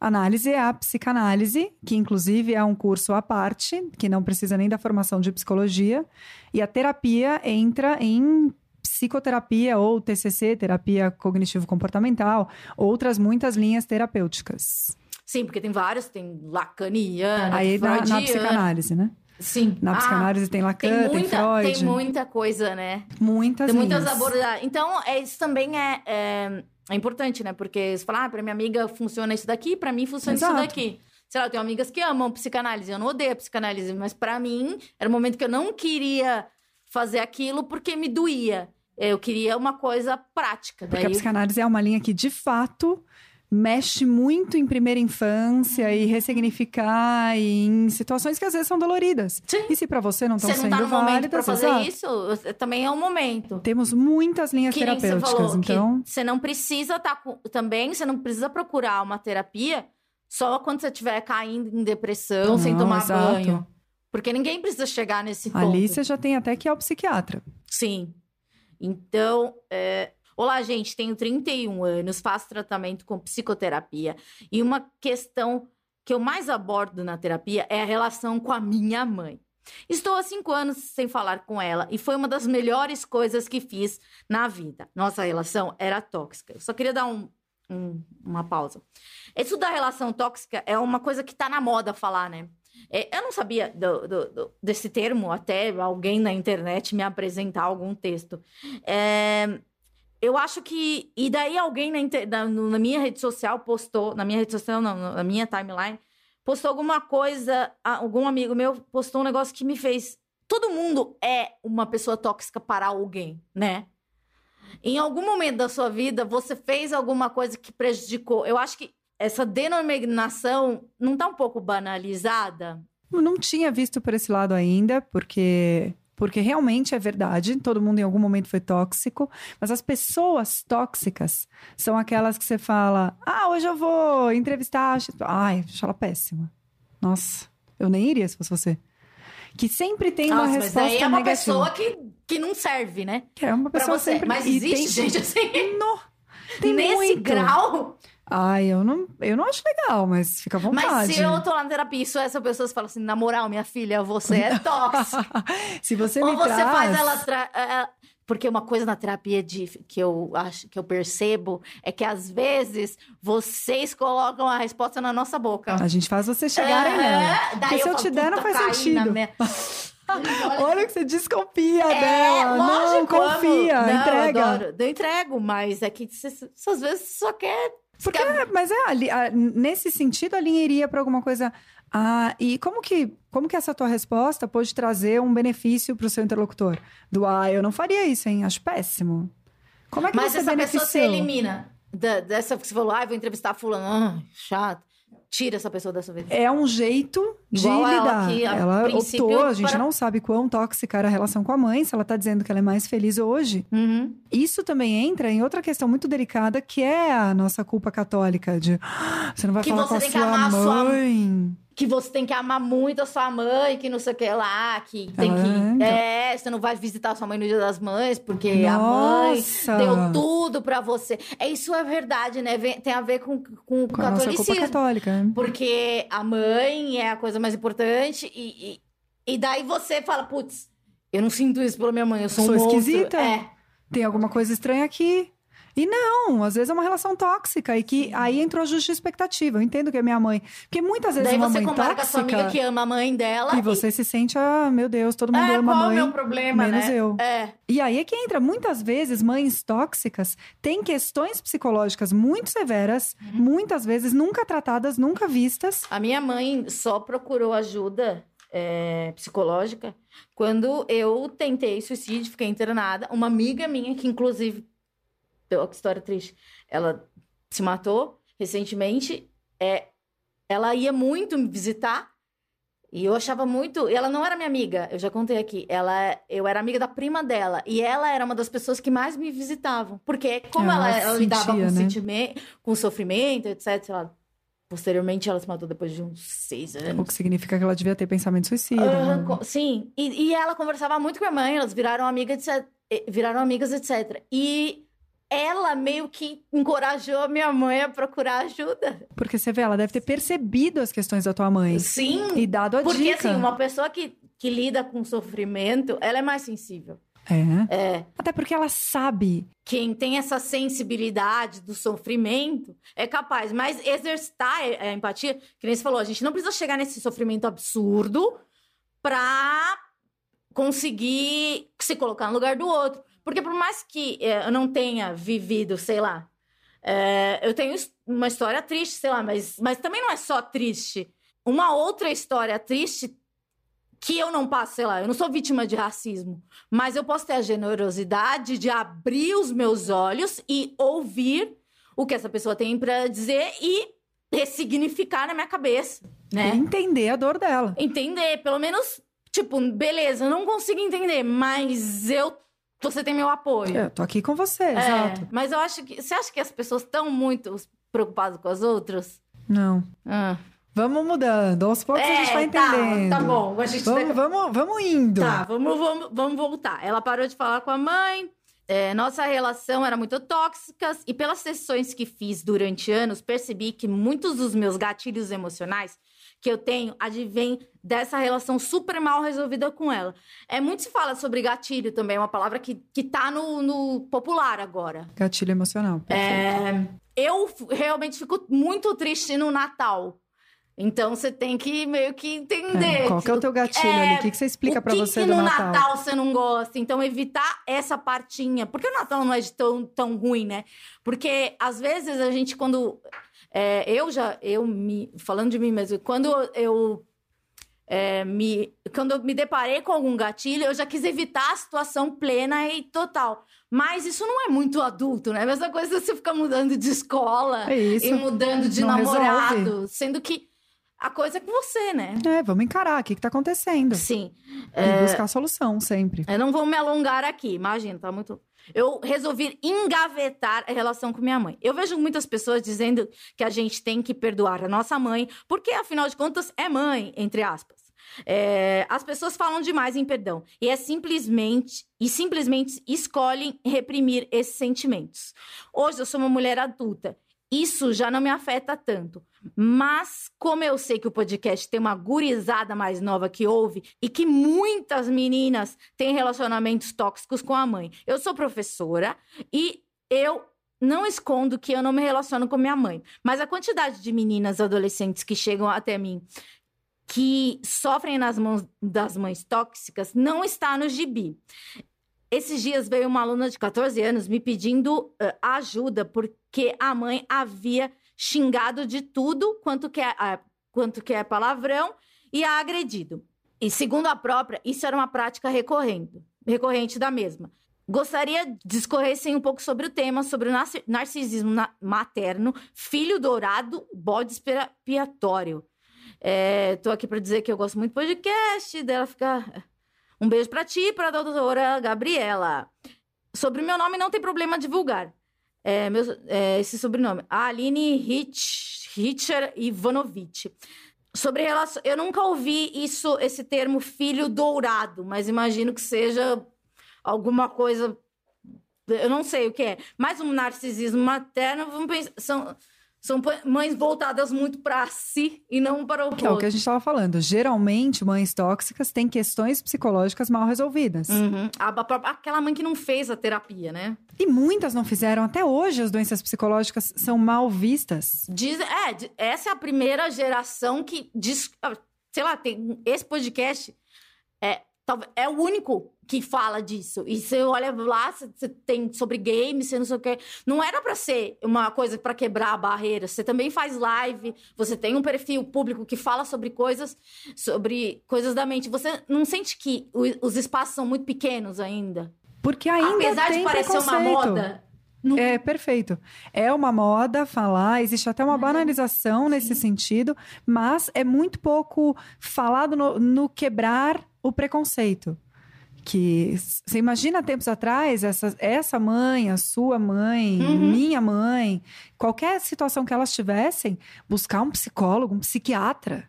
Análise é a psicanálise, que inclusive é um curso à parte, que não precisa nem da formação de psicologia. E a terapia entra em psicoterapia ou TCC, terapia cognitivo-comportamental, outras muitas linhas terapêuticas. Sim, porque tem vários, tem lacaniana, Aí na, na psicanálise, né? Sim. Na Ah, psicanálise tem Lacan, tem tem, muita, Freud. tem muita coisa, né? muitas Tem muitas linhas. abordagens. Então, é, isso também é, é, é importante, né? Porque você fala, ah, pra minha amiga funciona isso daqui, pra mim funciona Exato. isso daqui. Sei lá, eu tenho amigas que amam psicanálise, eu não odeio a psicanálise, mas pra mim era um momento que eu não queria fazer aquilo porque me doía. Eu queria uma coisa prática. Porque Daí, a psicanálise é uma linha que, de fato, mexe muito em primeira infância e ressignificar e em situações que às vezes são doloridas. Sim. E se pra você não estão você não sendo tá no momento válidas, pra fazer exato. isso, também é um momento. Temos muitas linhas Que nem você terapêuticas, falou, então. que você não precisa estar também, você não precisa procurar uma terapia só quando você estiver caindo em depressão, sem Não, tomar exato. banho. Porque ninguém precisa chegar nesse ponto. Ali você já tem até que ir ao psiquiatra. Sim. Então, é... olá, gente, tenho 31 anos, faço tratamento com psicoterapia. E uma questão que eu mais abordo na terapia é a relação com a minha mãe. Estou há cinco anos sem falar com ela e foi uma das melhores coisas que fiz na vida. Nossa relação era tóxica. Eu só queria dar um, um, uma pausa. Isso da relação tóxica é uma coisa que tá na moda falar, né? É, eu não sabia do, do, do, desse termo até alguém na internet me apresentar algum texto. É, eu acho que. E daí alguém na, na, minha rede social postou, na minha rede social, não, na minha timeline, postou alguma coisa, algum amigo meu postou um negócio que me fez. Todo mundo é uma pessoa tóxica para alguém, né? Em algum momento da sua vida, você fez alguma coisa que prejudicou. Eu acho que essa denominação não está um pouco banalizada? Eu não tinha visto por esse lado ainda, porque porque realmente é verdade, todo mundo em algum momento foi tóxico, mas as pessoas tóxicas são aquelas que você fala: "Ah, hoje eu vou entrevistar, ai, acho ela péssima". Nossa, eu nem iria se fosse você. Que sempre tem uma Nossa, resposta mas é uma negativa. pessoa que, que não serve, né? Que é uma pessoa sempre... Mas existe tem... gente assim. No... Tem Nesse muito. grau. Ai, eu não, eu não acho legal, mas fica à vontade. Mas se eu tô lá na terapia e essa pessoa fala assim, na moral, minha filha, você é tóxica. <laughs> se você Ou me você traz... faz ela... Tra... É, é, porque uma coisa na terapia de, que eu acho que eu percebo é que às vezes vocês colocam a resposta na nossa boca. A gente faz você chegar é, nela. Porque se eu, eu te der, não faz sentido. Minha... <laughs> Olha que você desconfia é, dela. Lógico, não, confia, não, entrega. Eu, adoro. eu entrego, mas é que você, às vezes só quer porque, mas é, ali, a, nesse sentido, a linha iria para alguma coisa. Ah, e como que, como que essa tua resposta pode trazer um benefício para o seu interlocutor? Do ah, eu não faria isso, hein? Acho péssimo. Como é que mas você essa beneficiou? pessoa se elimina da, dessa que você falou, ah, vou entrevistar fulano, ah, chato. Tira essa pessoa dessa vida. É um jeito de Igual lidar. Ela, ela optou, a gente para... não sabe quão tóxica era a relação com a mãe, se ela tá dizendo que ela é mais feliz hoje. Uhum. Isso também entra em outra questão muito delicada, que é a nossa culpa católica de ah, você não vai que falar com a sua mãe. Sua que você tem que amar muito a sua mãe, que não sei o que lá, que tem ah, que. Então. É, você não vai visitar a sua mãe no dia das mães, porque Nossa. a mãe deu tudo para você. É, isso é verdade, né? Tem a ver com, com, com, com catolicismo. Católica. Porque a mãe é a coisa mais importante, e, e, e daí você fala, putz, eu não sinto isso pela minha mãe, eu sou, sou um esquisita. É. Tem alguma coisa estranha aqui. E não, às vezes é uma relação tóxica e que aí entrou a justa expectativa. Eu entendo que é minha mãe. Porque muitas vezes Daí uma você mãe compara tóxica, com a sua amiga que ama a mãe dela. E, e... você se sente, ah, meu Deus, todo mundo é, ama a mãe. Qual é o meu problema, menos né? eu. É. E aí é que entra. Muitas vezes, mães tóxicas têm questões psicológicas muito severas, uhum. muitas vezes nunca tratadas, nunca vistas. A minha mãe só procurou ajuda é, psicológica quando eu tentei suicídio, fiquei internada. Uma amiga minha, que inclusive que história triste. Ela se matou recentemente. É, ela ia muito me visitar. E eu achava muito. Ela não era minha amiga, eu já contei aqui. Ela, eu era amiga da prima dela. E ela era uma das pessoas que mais me visitavam. Porque, como ela, ela, ela lidava com, né? sentimento, com sofrimento, etc. Ela, posteriormente, ela se matou depois de uns seis anos. O que significa que ela devia ter pensamento suicida. Uh, né? Sim. E, e, ela conversava muito com a mãe, elas viraram amigas, etc. Viraram amigas, etc. E ela meio que encorajou a minha mãe a procurar ajuda. Porque você vê, ela deve ter percebido as questões da tua mãe. Sim. E dado a porque, dica. Porque, assim, uma pessoa que, que lida com sofrimento, ela é mais sensível. É. é. Até porque ela sabe. Quem tem essa sensibilidade do sofrimento é capaz. Mas exercitar a empatia, que nem você falou, a gente não precisa chegar nesse sofrimento absurdo pra conseguir se colocar no lugar do outro. Porque por mais que é, eu não tenha vivido, sei lá, é, eu tenho uma história triste, sei lá, mas, mas também não é só triste. Uma outra história triste que eu não passo, sei lá, eu não sou vítima de racismo, mas eu posso ter a generosidade de abrir os meus olhos e ouvir o que essa pessoa tem para dizer e ressignificar na minha cabeça, né? Entender a dor dela. Entender, pelo menos, tipo, beleza, eu não consigo entender, mas eu você tem meu apoio. Eu tô aqui com você, é, exato. Mas eu acho que. Você acha que as pessoas estão muito preocupadas com as outras? Não. Ah. Vamos mudando. Aos poucos a gente É, vai tá, entendendo. tá bom, a gente Vamos, vamos, vamos indo. Tá, vamos, vamos, vamos voltar. Ela parou de falar com a mãe. é, nossa relação era muito tóxica e pelas sessões que fiz durante anos, percebi que muitos dos meus gatilhos emocionais que eu tenho advêm dessa relação super mal resolvida com ela. É muito se fala sobre gatilho também, é uma palavra que, que tá no, no popular agora. Gatilho emocional. perfeito. É, eu realmente fico muito triste no Natal. Então você tem que meio que entender. É, qual que é o teu gatilho É, ali? O que, que você explica que você que do no Natal? você não gosta? Então, evitar essa partinha. Porque o Natal não é tão, tão ruim, né? Porque, às vezes, a gente, quando... é, eu já... Eu me... Falando de mim mesmo. Quando eu... é, me, quando eu me deparei com algum gatilho, eu já quis evitar a situação plena e total. Mas isso não é muito adulto, né? A mesma coisa você ficar mudando de escola É e mudando de Não namorado. resolve. Sendo que a coisa é com você, né? É, vamos encarar o que, que tá acontecendo. Sim. E buscar a solução sempre. Eu não vou me alongar aqui, imagina, tá muito. Eu resolvi engavetar a relação com minha mãe. Eu vejo muitas pessoas dizendo que a gente tem que perdoar a nossa mãe, porque afinal de contas é mãe, entre aspas. É, as pessoas falam demais em perdão e é simplesmente e simplesmente escolhem reprimir esses sentimentos. Hoje eu sou uma mulher adulta. Isso já não me afeta tanto. Mas, como eu sei que o podcast tem uma gurizada mais nova que ouve e que muitas meninas têm relacionamentos tóxicos com a mãe. Eu sou professora e eu não escondo que eu não me relaciono com minha mãe. Mas a quantidade de meninas adolescentes que chegam até mim que sofrem nas mãos das mães tóxicas não está no gibi. Esses dias veio uma aluna de 14 anos me pedindo eh, ajuda porque a mãe havia xingado de tudo quanto que é, ah, quanto que é palavrão e a agredido. E segundo a própria, isso era uma prática recorrente, recorrente da mesma. Gostaria de discorressem um pouco sobre o tema, sobre o narci- narcisismo na- materno, filho dourado, bode expiatório. É, tô aqui para dizer que eu gosto muito do podcast, dela ficar. Um beijo para ti e para a doutora Gabriela. Sobre o meu nome, não tem problema divulgar. É, meu, é, esse sobrenome. Aline Hitch, Hitcher Ivanovic. Sobre relação. Eu nunca ouvi isso, esse termo filho dourado, mas imagino que seja alguma coisa. Eu não sei o que é. Mas um narcisismo materno, vamos pensar. São, são mães voltadas muito para si e não para o Que é o outro. que a gente estava falando. Geralmente, mães tóxicas têm questões psicológicas mal resolvidas. Uhum. A- a- aquela mãe que não fez a terapia, né? E muitas não fizeram. Até hoje, as doenças psicológicas são mal vistas. Diz, é, essa é a primeira geração que diz. ah, Sei lá, tem esse podcast é, é o único que fala disso. E você olha lá, você, tem sobre games, você não sei o quê. Não era pra ser uma coisa pra quebrar a barreira. Você também faz live, você tem um perfil público que fala sobre coisas, sobre coisas da mente. Você não sente que os espaços são muito pequenos ainda? Porque ainda Apesar de parecer uma moda. não- É, perfeito. É uma moda falar, existe até uma Uhum. banalização nesse sentido, mas é muito pouco falado no, no quebrar o preconceito. Que você imagina tempos atrás, essa, essa mãe, a sua mãe, Uhum. minha mãe, qualquer situação que elas tivessem, buscar um psicólogo, um psiquiatra.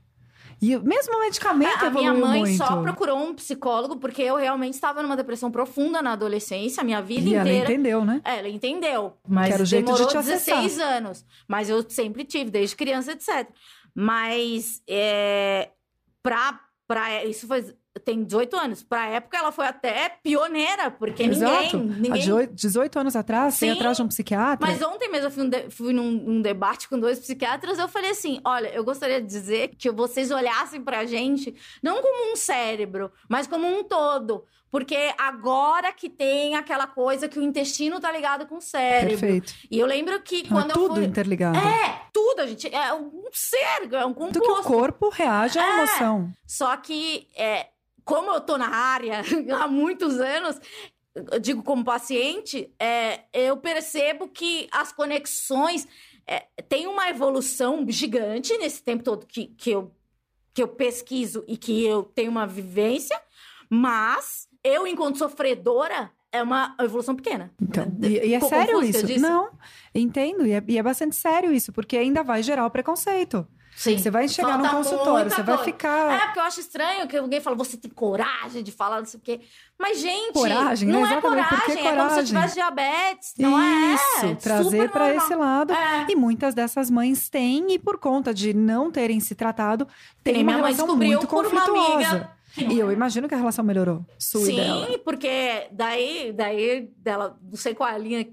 E mesmo o medicamento a minha mãe muito. só procurou um psicólogo porque eu realmente estava numa depressão profunda na adolescência, a minha vida E ela inteira. entendeu, né? É, ela entendeu. Mas Que jeito de demorou te acessar. 16 anos. Mas eu sempre tive, desde criança, etc. Mas é, pra, pra, isso foi. Tem 18 anos. Pra época, ela foi até pioneira, porque Exato. ninguém. Ninguém 18 18 anos atrás, Sim. atrás de um psiquiatra. mas ontem mesmo eu fui, um de- fui num, num debate com dois psiquiatras. Eu falei assim: olha, eu gostaria de dizer que vocês olhassem pra gente não como um cérebro, mas como um todo. Porque agora que tem aquela coisa que o intestino tá ligado com o cérebro. Perfeito. E eu lembro que É quando eu tudo fui. interligado. É, tudo, a gente. É um ser, é um Tanto que o composto. corpo reage à É. emoção. Só que, é, como eu tô na área <laughs> há muitos anos, eu digo como paciente, é, eu percebo que as conexões é, têm uma evolução gigante nesse tempo todo que, que, eu, que eu pesquiso e que eu tenho uma vivência, mas eu, enquanto sofredora, é uma evolução pequena. Então, e, e é Ficou sério isso? Não, entendo. E é, e é bastante sério isso, porque ainda vai gerar o preconceito. Sim. Você vai chegar Falta no consultório, você vai ficar. É, porque eu acho estranho que alguém fala, você tem coragem de falar, não sei o quê. Mas, gente, Coragem, não é coragem, que é como se eu coragem? tivesse diabetes, não é? Isso, É trazer super para esse lado. É. E muitas dessas mães têm, e por conta de não terem se tratado, tem Tem uma minha mãe relação descobriu muito por uma conflituosa. amiga. E eu é. imagino que a relação melhorou. Sua e dela. Sim, porque daí, daí dela, não sei qual é a linha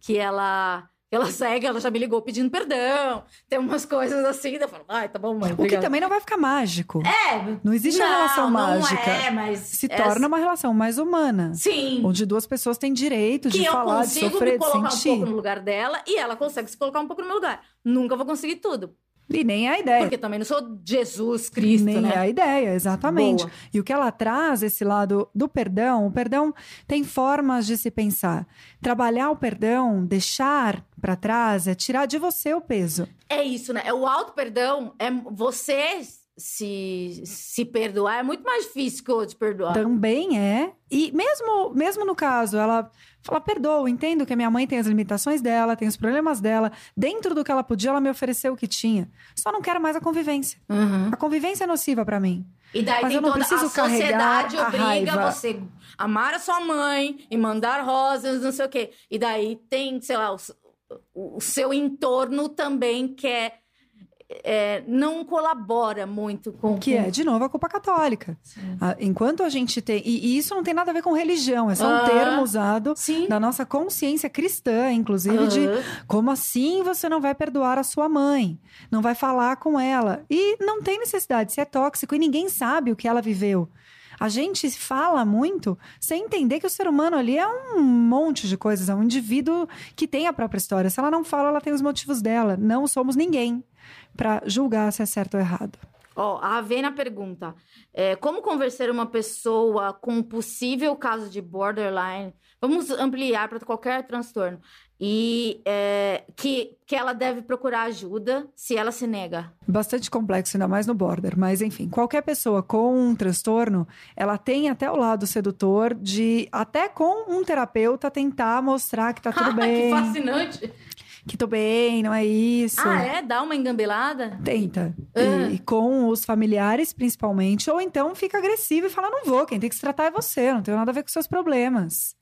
que ela, ela segue, ela já me ligou pedindo perdão. Tem umas coisas assim, daí eu falo, ai, tá bom, mãe. O que obrigada." também não vai ficar mágico. É, Não existe não, a relação não mágica. É, mas Se é- torna uma relação mais humana. Sim. Onde duas pessoas têm direito que de eu falar, de consigo sofrer, me de colocar um sentir. pouco no lugar dela e ela consegue se colocar um pouco no meu lugar. Nunca vou conseguir tudo. E nem a ideia. Porque também não sou Jesus Cristo, Nem né? é a ideia, exatamente. Boa. E o que ela traz, esse lado do perdão, o perdão tem formas de se pensar. Trabalhar o perdão, deixar para trás, é tirar de você o peso. É isso, né? É o auto-perdão, é você se, se perdoar. É muito mais difícil que o outro perdoar. Também é. E mesmo, mesmo no caso, ela fala: perdoa, entendo que a minha mãe tem as limitações dela, tem os problemas dela. Dentro do que ela podia, ela me ofereceu o que tinha. Só não quero mais a convivência. Uhum. A convivência é nociva para mim. E daí Mas tem eu não toda a preciso carregar sociedade a obriga raiva. você amar a sua mãe e mandar rosas, não sei o quê. E daí tem, sei lá, o, o seu entorno também quer. É, não colabora muito com Que é, de novo, a culpa católica. Ah, Enquanto a gente tem. E, e isso não tem nada a ver com religião, é só um termo usado Sim. da nossa consciência cristã, inclusive, de como assim você não vai perdoar a sua mãe? Não vai falar com ela? E não tem necessidade, se é tóxico e ninguém sabe o que ela viveu. A gente fala muito sem entender que o ser humano ali é um monte de coisas, é um indivíduo que tem a própria história. Se ela não fala, ela tem os motivos dela. Não somos ninguém para julgar se é certo ou errado. Ó, a Avena pergunta: é, como convencer uma pessoa com um possível caso de borderline? Vamos ampliar para qualquer transtorno. E é, que, que ela deve procurar ajuda se ela se nega. Bastante complexo, ainda mais no border. Mas, enfim, qualquer pessoa com um transtorno, ela tem até o lado sedutor de, até com um terapeuta, tentar mostrar que tá tudo <laughs> que bem. fascinante! Que tô bem, não é isso. Ah, é? Dá uma engambelada? Tenta. Ah. E, e com os familiares, principalmente. Ou então fica agressivo e fala: não vou, quem tem que se tratar é você, não tenho nada a ver com seus problemas.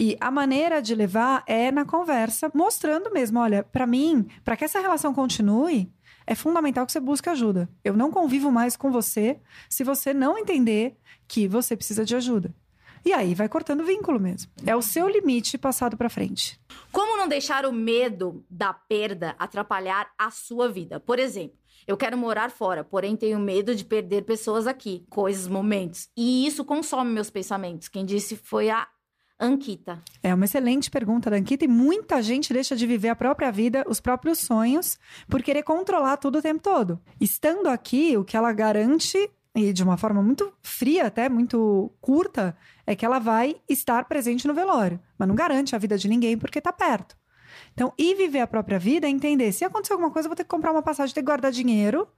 E a maneira de levar é na conversa, mostrando mesmo: olha, pra mim, pra que essa relação continue, é fundamental que você busque ajuda. Eu não convivo mais com você se você não entender que você precisa de ajuda. E aí vai cortando o vínculo mesmo. É o seu limite passado pra frente. Como não deixar o medo da perda atrapalhar a sua vida? Por exemplo, eu quero morar fora, porém tenho medo de perder pessoas aqui, coisas, momentos. E isso consome meus pensamentos. Quem disse foi a Ankita. É uma excelente pergunta da Ankita e muita gente deixa de viver a própria vida, os próprios sonhos, por querer controlar tudo o tempo todo. Estando aqui, o que ela garante, e de uma forma muito fria, até muito curta, é que ela vai estar presente no velório. Mas não garante a vida de ninguém porque tá perto. Então, ir viver a própria vida é entender: se acontecer alguma coisa, eu vou ter que comprar uma passagem, ter que guardar dinheiro.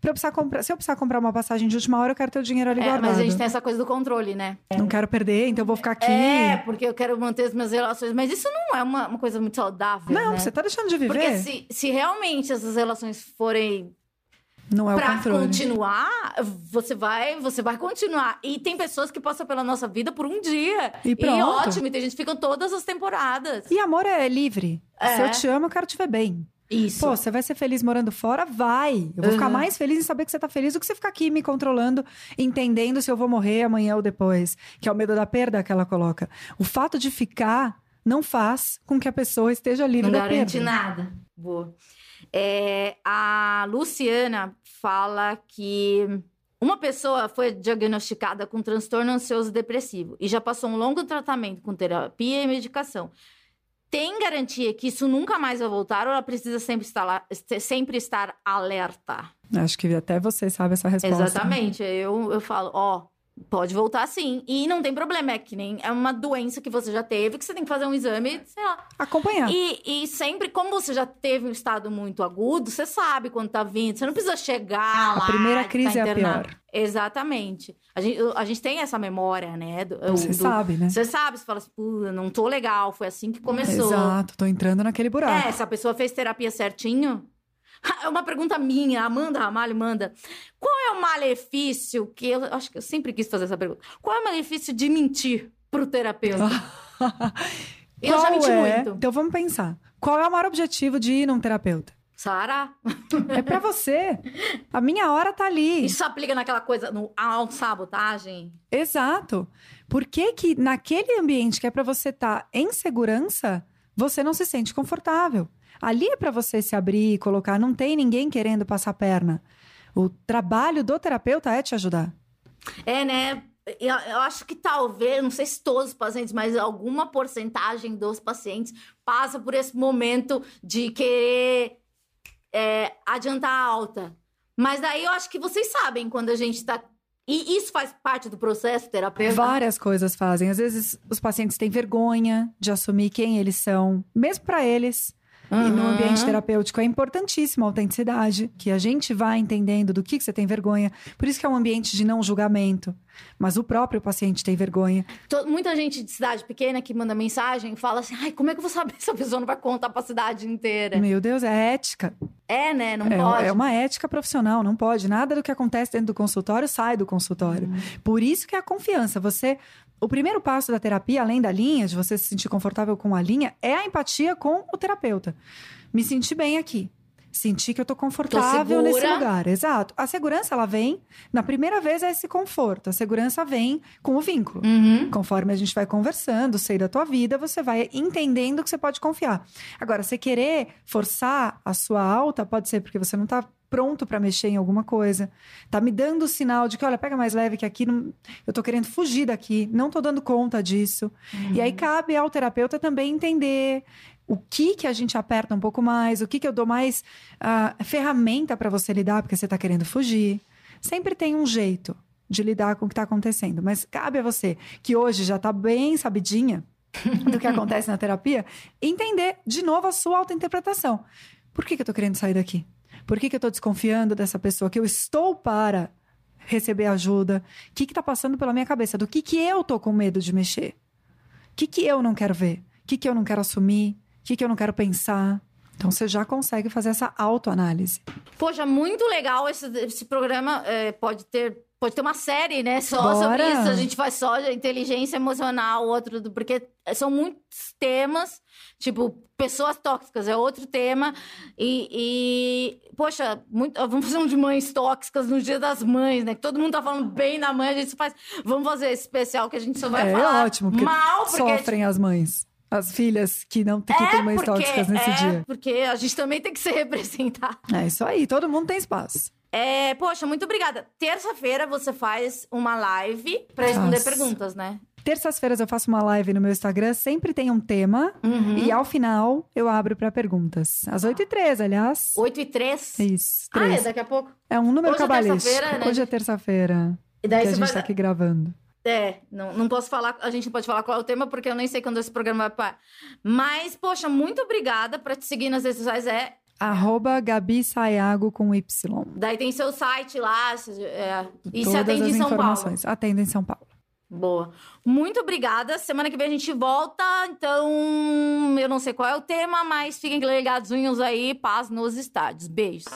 Pra eu precisar comprar, se eu precisar comprar uma passagem de última hora, eu quero ter o dinheiro ali É, guardado. mas a gente tem essa coisa do controle, né? Não quero perder, então eu vou ficar aqui. É, porque eu quero manter as minhas relações. Mas isso não é uma, uma coisa muito saudável. Não, né? você tá deixando de viver. Porque se, se realmente essas relações forem Não é o pra controle. continuar, você vai, você vai continuar. E tem pessoas que passam pela nossa vida por um dia. E pronto. ótimo, e tem gente que fica todas as temporadas. E amor é livre. É. Se eu te amo, eu quero te ver bem. Isso. Pô, você vai ser feliz morando fora? Vai. Eu vou ficar Uhum. mais feliz em saber que você tá feliz do que você ficar aqui me controlando, entendendo se eu vou morrer amanhã ou depois. Que é o medo da perda que ela coloca. O fato de ficar não faz com que a pessoa esteja livre não da garante perda. nada. Boa. É, a Luciana fala que uma pessoa foi diagnosticada com transtorno ansioso depressivo e já passou um longo tratamento com terapia e medicação. Tem garantia que isso nunca mais vai voltar ou ela precisa sempre estar, lá- sempre estar alerta? Acho que até você sabe essa resposta. Exatamente. Eu, eu falo, ó, Pode voltar sim. E não tem problema, é que nem é uma doença que você já teve, que você tem que fazer um exame, sei lá. Acompanhar. E, e sempre, como você já teve um estado muito agudo, você sabe quando tá vindo. Você não precisa chegar lá. A primeira tá crise é a pior. Exatamente. A gente, a gente tem essa memória, né? do- Você do- sabe, né? Você sabe, você fala assim, "Pô, não tô legal, foi assim que começou. Exato, tô entrando naquele buraco. É, se a pessoa fez terapia certinho. <laughs> É uma pergunta minha, a Amanda Ramalho manda. Qual é o malefício que eu acho que eu sempre quis fazer essa pergunta. Qual é o malefício de mentir pro terapeuta? <laughs> Eu já menti é? muito. Então vamos pensar. Qual é o maior objetivo de ir num terapeuta? Sara, É pra você. A minha hora tá ali. isso aplica naquela coisa no autossabotagem? Exato. Por que que naquele ambiente que é pra você estar em segurança, você não se sente confortável? Ali é pra você se abrir e colocar, não tem ninguém querendo passar a perna. O trabalho do terapeuta é te ajudar. É, né? Eu, eu acho que talvez, não sei se todos os pacientes, mas alguma porcentagem dos pacientes passa por esse momento de querer é, adiantar a alta. Mas daí eu acho que vocês sabem quando a gente tá. E isso faz parte do processo terapêutico. Várias coisas fazem. Às vezes os pacientes têm vergonha de assumir quem eles são, mesmo pra eles. E no Uhum. ambiente terapêutico é importantíssima a autenticidade, que a gente vai entendendo do que, que você tem vergonha. Por isso que é um ambiente de não julgamento. Mas o próprio paciente tem vergonha. To- Muita gente de cidade pequena que manda mensagem e fala assim: ai, como é que eu vou saber <laughs> se a pessoa não vai contar pra cidade inteira? Meu Deus, é ética. É, né? Não É, pode. é uma ética profissional, não pode. Nada do que acontece dentro do consultório sai do consultório. Por isso que é a confiança. Você. O primeiro passo da terapia, além da linha, de você se sentir confortável com a linha, é a empatia com o terapeuta. Me sentir bem aqui. Sentir que eu tô confortável nesse segura. lugar. Exato. A segurança, ela vem. Na primeira vez é esse conforto. A segurança vem com o vínculo. Uhum. Conforme a gente vai conversando, sei da tua vida, você vai entendendo que você pode confiar. Agora, você querer forçar a sua alta, pode ser porque você não tá pronto para mexer em alguma coisa. Tá me dando o sinal de que, olha, pega mais leve que aqui, não- eu tô querendo fugir daqui, não tô dando conta disso. E aí cabe ao terapeuta também entender o que que a gente aperta um pouco mais, o que que eu dou mais ah, ferramenta para você lidar porque você tá querendo fugir. Sempre tem um jeito de lidar com o que tá acontecendo, mas cabe a você que hoje já tá bem sabidinha <laughs> do que acontece na terapia, entender de novo a sua autointerpretação. Por que que eu tô querendo sair daqui? Por que que eu tô desconfiando dessa pessoa que eu estou para receber ajuda? O que que tá passando pela minha cabeça? Do que que eu tô com medo de mexer? O que, que eu não quero ver? O que, que eu não quero assumir? O que, que eu não quero pensar? Então você já consegue fazer essa autoanálise. Poxa, muito legal esse, esse programa. é, pode ter. Pode ter uma série, né? Só Bora. sobre isso. A gente faz só inteligência emocional, outro. Porque são muitos temas. Tipo, pessoas tóxicas é outro tema. E, e, poxa, muito, vamos fazer um de mães tóxicas no Dia das Mães, né? Que todo mundo tá falando bem da mãe, a gente faz. Vamos fazer esse especial que a gente só vai é falar ótimo, porque mal, porque sofrem as mães. As filhas que não que é têm mães porque, tóxicas nesse é dia. porque a gente também tem que se representar. É isso aí, todo mundo tem espaço. É, poxa, muito obrigada. Terça-feira você faz uma live pra responder perguntas, né? Terças-feiras eu faço uma live no meu Instagram, sempre tem um tema. Uhum. E ao final eu abro para perguntas. Às 8h13, aliás. 8 e 3. Isso, Ah, é, três. daqui a pouco. É um número Hoje é cabalístico. terça-feira, né? Hoje é terça-feira E daí que a gente vai. tá aqui gravando. É, não, não posso falar, a gente não pode falar qual é o tema, porque eu nem sei quando esse programa vai parar. Mas, poxa, muito obrigada pra te seguir nas redes sociais. É, Arroba Gabi Sayago com Y. daí tem seu site lá. é, e se atende em São Paulo. Atendo em São Paulo. Boa. Muito obrigada. Semana que vem a gente volta. Então, eu não sei qual é o tema, mas fiquem ligadinhos aí. Paz nos estádios. Beijos.